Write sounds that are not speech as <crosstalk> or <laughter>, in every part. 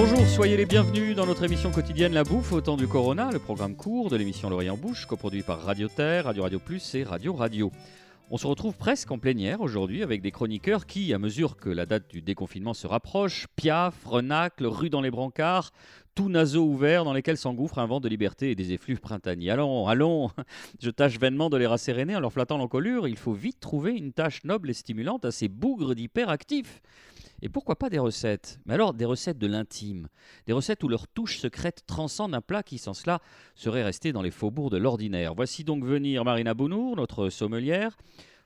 Bonjour, soyez les bienvenus dans notre émission quotidienne La Bouffe au temps du Corona, le programme court de l'émission L'Orient Bouche, coproduit par Radio Terre, Radio Radio Plus et Radio Radio. On se retrouve presque en plénière aujourd'hui avec des chroniqueurs qui, à mesure que la date du déconfinement se rapproche, Piaf, Renacle, rue dans les brancards, tout naseau ouvert dans lesquels s'engouffre un vent de liberté et des effluves printaniers. Allons, allons <laughs> Je tâche vainement de les rasséréner en leur flattant l'encolure. Il faut vite trouver une tâche noble et stimulante à ces bougres d'hyperactifs. Et pourquoi pas des recettes? Mais alors des recettes de l'intime, des recettes où leur touche secrète transcende un plat qui sans cela serait resté dans les faubourgs de l'ordinaire. Voici donc venir Marina Bounour, notre sommelière,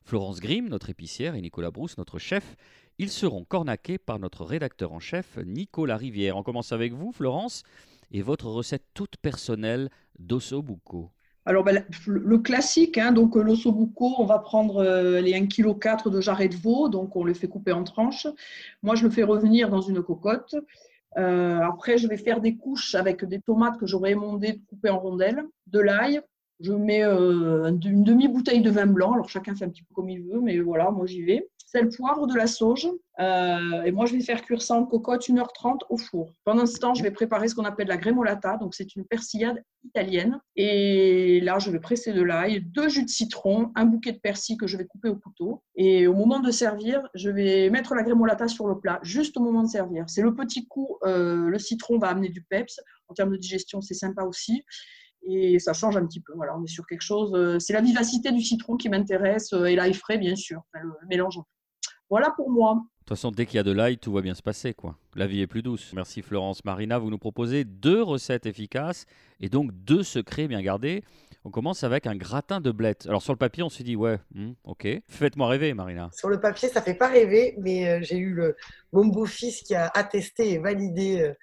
Florence Grimm, notre épicière, et Nicolas Brousse, notre chef. Ils seront cornaqués par notre rédacteur en chef, Nicolas Rivière. On commence avec vous, Florence, et votre recette toute personnelle d'osso bucco. Alors, ben, le classique, hein, donc l'ossobuco, on va prendre euh, les 1,4 kg de jarret de veau, donc on le fait couper en tranches. Moi, je le fais revenir dans une cocotte. Euh, après, je vais faire des couches avec des tomates que j'aurais émondées, coupées en rondelles, de l'ail. Je mets euh, une demi-bouteille de vin blanc. Alors, chacun fait un petit peu comme il veut, mais voilà, moi j'y vais le poivre, de la sauge. Euh, et moi, je vais faire cuire ça en cocotte 1h30 au four. Pendant ce temps, je vais préparer ce qu'on appelle la gremolata. Donc, c'est une persillade italienne. Et là, je vais presser de l'ail, deux jus de citron, un bouquet de persil que je vais couper au couteau. Et au moment de servir, je vais mettre la gremolata sur le plat, juste au moment de servir. C'est le petit coup, euh, le citron va amener du peps. En termes de digestion, c'est sympa aussi et ça change un petit peu. Voilà, on est sur quelque chose. Euh, c'est la vivacité du citron qui m'intéresse et l'ail frais, bien sûr, le mélange. Voilà pour moi. De toute façon, dès qu'il y a de l'ail, tout va bien se passer. quoi. La vie est plus douce. Merci Florence. Marina, vous nous proposez deux recettes efficaces et donc deux secrets bien gardés. On commence avec un gratin de blettes. Alors sur le papier, on se dit ouais, hmm, ok. Faites-moi rêver, Marina. Sur le papier, ça fait pas rêver, mais euh, j'ai eu le, mon beau-fils qui a attesté et validé euh,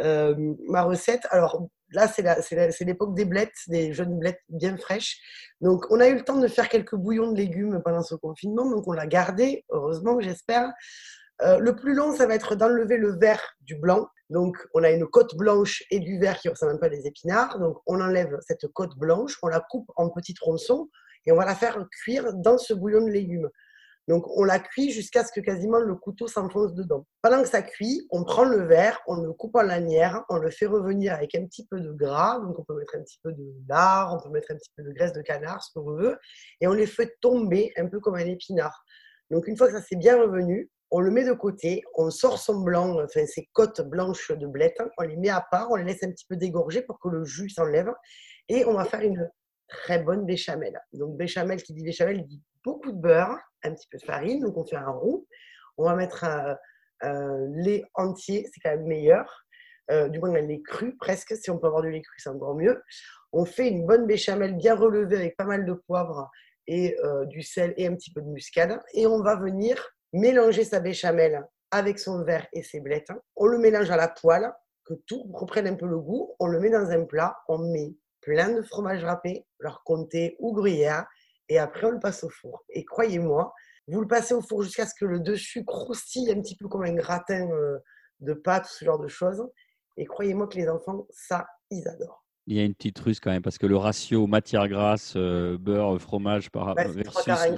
euh, ma recette. Alors là, c'est l'époque des blettes, des jeunes blettes bien fraîches. Donc, on a eu le temps de faire quelques bouillons de légumes pendant ce confinement. Donc, on l'a gardé, heureusement, j'espère. Euh, le plus long, ça va être d'enlever le vert du blanc. Donc, on a une côte blanche et du vert qui ressemble un peu à des épinards. Donc, on enlève cette côte blanche, on la coupe en petits tronçons et on va la faire cuire dans ce bouillon de légumes. Donc, on la cuit jusqu'à ce que quasiment le couteau s'enfonce dedans. Pendant que ça cuit, on prend le verre, on le coupe en lanière, on le fait revenir avec un petit peu de gras. Donc, on peut mettre un petit peu de lard, on peut mettre un petit peu de graisse de canard, ce qu'on veut. Et on les fait tomber un peu comme un épinard. Donc, une fois que ça s'est bien revenu, on le met de côté, on sort son blanc, enfin ses côtes blanches de blette, on les met à part, on les laisse un petit peu dégorger pour que le jus s'enlève. Et on va faire une très bonne béchamel. Donc, béchamel qui dit béchamel dit beaucoup de beurre, un petit peu de farine, donc on fait un roux. On va mettre un, lait entier, c'est quand même meilleur. Euh, du moins, un lait cru presque. Si on peut avoir du lait cru, c'est encore mieux. On fait une bonne béchamel bien relevée avec pas mal de poivre et euh, du sel et un petit peu de muscade. Et on va venir mélanger sa béchamel avec son verre et ses blettes. On le mélange à la poêle, que tout reprenne un peu le goût. On le met dans un plat. On met plein de fromage râpé, leur comté ou gruyère et après on le passe au four. Et croyez-moi, vous le passez au four jusqu'à ce que le dessus croustille un petit peu comme un gratin euh, de pâte, ce genre de choses. Et croyez-moi que les enfants, ça, ils adorent. Il y a une petite ruse quand même, parce que le ratio matière grasse, euh, beurre, fromage par bah, versus... quart. Il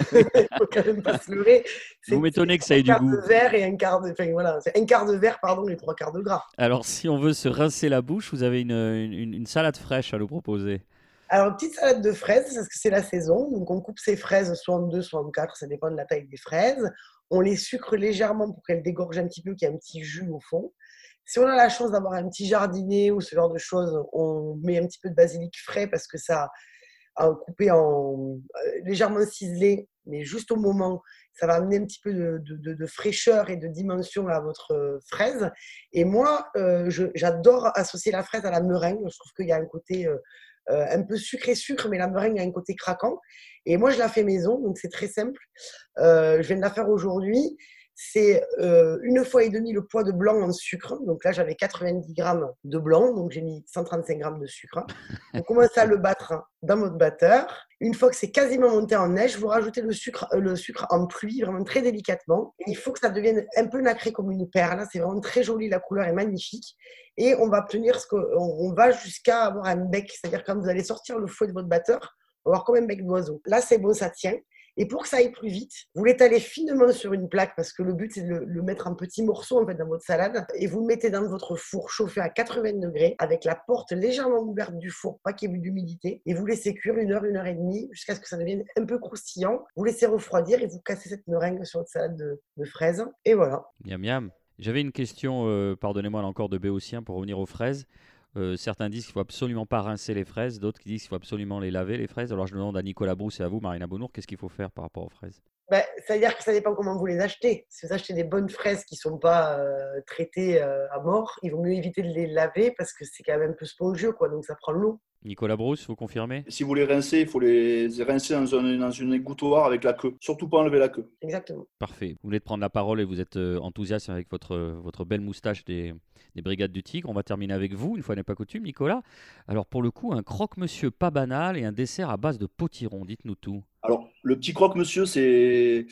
<laughs> <laughs> faut quand même pas se leurrer. Vous m'étonnez que ça ait du goût. Un quart de verre et un quart de... Enfin, voilà, c'est un quart de verre, pardon, et trois quarts de gras. Alors, si on veut se rincer la bouche, vous avez une, une, une salade fraîche à nous proposer. Alors, petite salade de fraises, parce que c'est la saison. Donc, on coupe ces fraises soit en deux, soit en quatre, ça dépend de la taille des fraises. On les sucre légèrement pour qu'elles dégorgent un petit peu, qu'il y ait un petit jus au fond. Si on a la chance d'avoir un petit jardinet ou ce genre de choses, on met un petit peu de basilic frais parce que ça, a coupé en euh, légèrement ciselé, mais juste au moment, ça va amener un petit peu de, fraîcheur et de dimension à votre fraise. Et moi, euh, j'adore associer la fraise à la meringue. Je trouve qu'il y a un côté euh, un peu sucré-sucre, mais la meringue a un côté craquant. Et moi, je la fais maison, donc c'est très simple. Je viens de la faire aujourd'hui. C'est euh, une fois et demi le poids de blanc en sucre. Donc là, j'avais 90 grammes de blanc, donc j'ai mis 135 grammes de sucre. <laughs> On commence à le battre dans votre batteur. Une fois que c'est quasiment monté en neige, vous rajoutez le sucre, le sucre en pluie, vraiment très délicatement. il faut que ça devienne un peu nacré comme une perle. C'est vraiment très joli, la couleur est magnifique et on va obtenir ce qu'on va jusqu'à avoir un bec, c'est-à-dire quand vous allez sortir le fouet de votre batteur, on va avoir comme un bec d'oiseau. Là, c'est bon, ça tient. Et pour que ça aille plus vite, vous l'étalez finement sur une plaque parce que le but c'est de le, mettre en petits morceaux en fait dans votre salade et vous le mettez dans votre four chauffé à 80 degrés avec la porte légèrement ouverte du four, pas qu'il y ait d'humidité et vous laissez cuire une heure, une heure et demie jusqu'à ce que ça devienne un peu croustillant. Vous laissez refroidir et vous cassez cette meringue sur votre salade de, fraises et voilà. Miam miam. J'avais une question, euh, pardonnez-moi encore de Béotien pour revenir aux fraises. Euh, certains disent qu'il faut absolument pas rincer les fraises, d'autres disent qu'il faut absolument les laver les fraises. Alors je demande à Nicolas Brousse et à vous, Marina Bonour, qu'est-ce qu'il faut faire par rapport aux fraises? Ben, Ça veut dire que ça dépend comment vous les achetez. Si vous achetez des bonnes fraises qui ne sont pas euh, traitées euh, à mort, il vaut mieux éviter de les laver parce que c'est quand même un peu spongieux, quoi, donc ça prend l'eau. Nicolas Brousse, vous confirmez? Si vous les rincez, il faut les rincer dans, dans une égouttoir avec la queue. Surtout pas enlever la queue. Exactement. Parfait. Vous venez de prendre la parole et vous êtes enthousiaste avec votre, votre belle moustache des, des Brigades du Tigre. On va terminer avec vous, une fois n'est pas coutume, Nicolas. Alors pour le coup, un croque-monsieur pas banal et un dessert à base de potiron. Dites-nous tout. Alors le petit croque-monsieur, c'est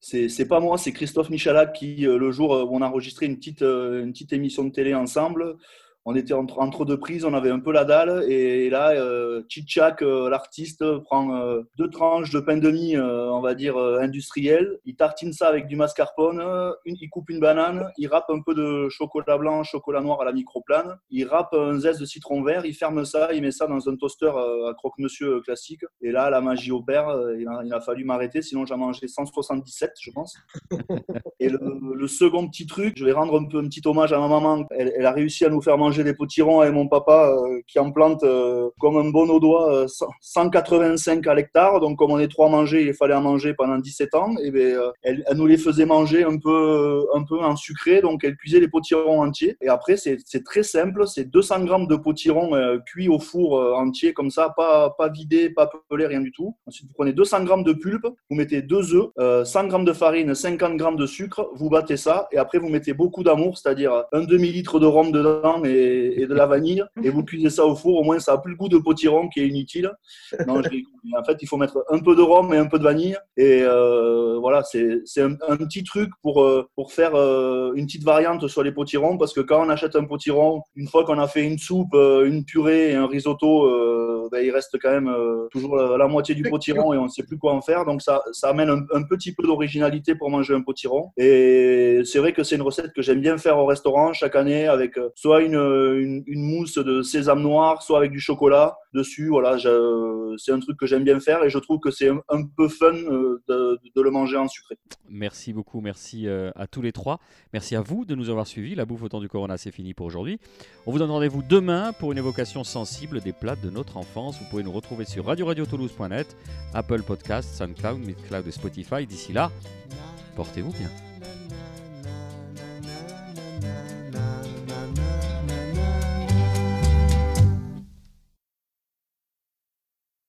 c'est pas moi, c'est Christophe Michalak qui, euh, le jour où on a enregistré une petite, euh, une petite émission de télé ensemble, on était entre, entre, deux prises, on avait un peu la dalle. Et là, euh, Chichak, euh, l'artiste, prend euh, deux tranches de pain de mie, euh, on va dire industriel. Il tartine ça avec du mascarpone. il coupe une banane. Il râpe un peu de chocolat blanc, chocolat noir à la microplane. Il râpe un zeste de citron vert. Il ferme ça. Il met ça dans un toaster à croque-monsieur classique. Et là, la magie opère. Il a, il a fallu m'arrêter. Sinon, j'ai mangé 177, je pense. <laughs> et le, le, second petit truc, je vais rendre un peu un petit hommage à ma maman. Elle, elle a réussi à nous faire manger des potirons avec mon papa euh, qui en plante euh, comme un bon au doigt 185 euh, à l'hectare. Donc, comme on est trois à manger, il fallait en manger pendant 17 ans. Et bien, elle, nous les faisait manger un peu, un peu en sucré. Donc, elle cuisait les potirons entiers. Et après, c'est très simple. C'est 200 grammes de potirons cuits au four entier, comme ça, pas, pas vidé, pas pelé, rien du tout. Ensuite, vous prenez 200 grammes de pulpe, vous mettez deux œufs, 100 grammes de farine, 50 grammes de sucre, vous battez ça. Et après, vous mettez beaucoup d'amour, c'est-à-dire un demi-litre de rhum dedans et et, de la vanille et vous cuisez ça au four. Au moins, ça a plus le goût de potiron qui est inutile. Non, en fait, il faut mettre un peu de rhum et un peu de vanille. Et euh, voilà, c'est un, un, petit truc pour, euh, pour faire euh, une petite variante sur les potirons parce que quand on achète un potiron, une fois qu'on a fait une soupe, une purée et un risotto, ben, il reste quand même toujours la, moitié du potiron et on ne sait plus quoi en faire. Donc, ça, ça amène un petit peu d'originalité pour manger un potiron. Et c'est vrai que c'est une recette que j'aime bien faire au restaurant chaque année avec soit une une, mousse de sésame noir, soit avec du chocolat dessus. Voilà, c'est un truc que j'aime bien faire et je trouve que c'est un, peu fun euh, de, le manger en sucré. Merci beaucoup, merci euh, à tous les trois. Merci à vous de nous avoir suivis. La bouffe au temps du Corona, c'est fini pour aujourd'hui. On vous donne rendez-vous demain pour une évocation sensible des plats de notre enfance. Vous pouvez nous retrouver sur radio radio toulouse.net, Apple Podcast, SoundCloud, Midcloud et Spotify. D'ici là, portez-vous bien.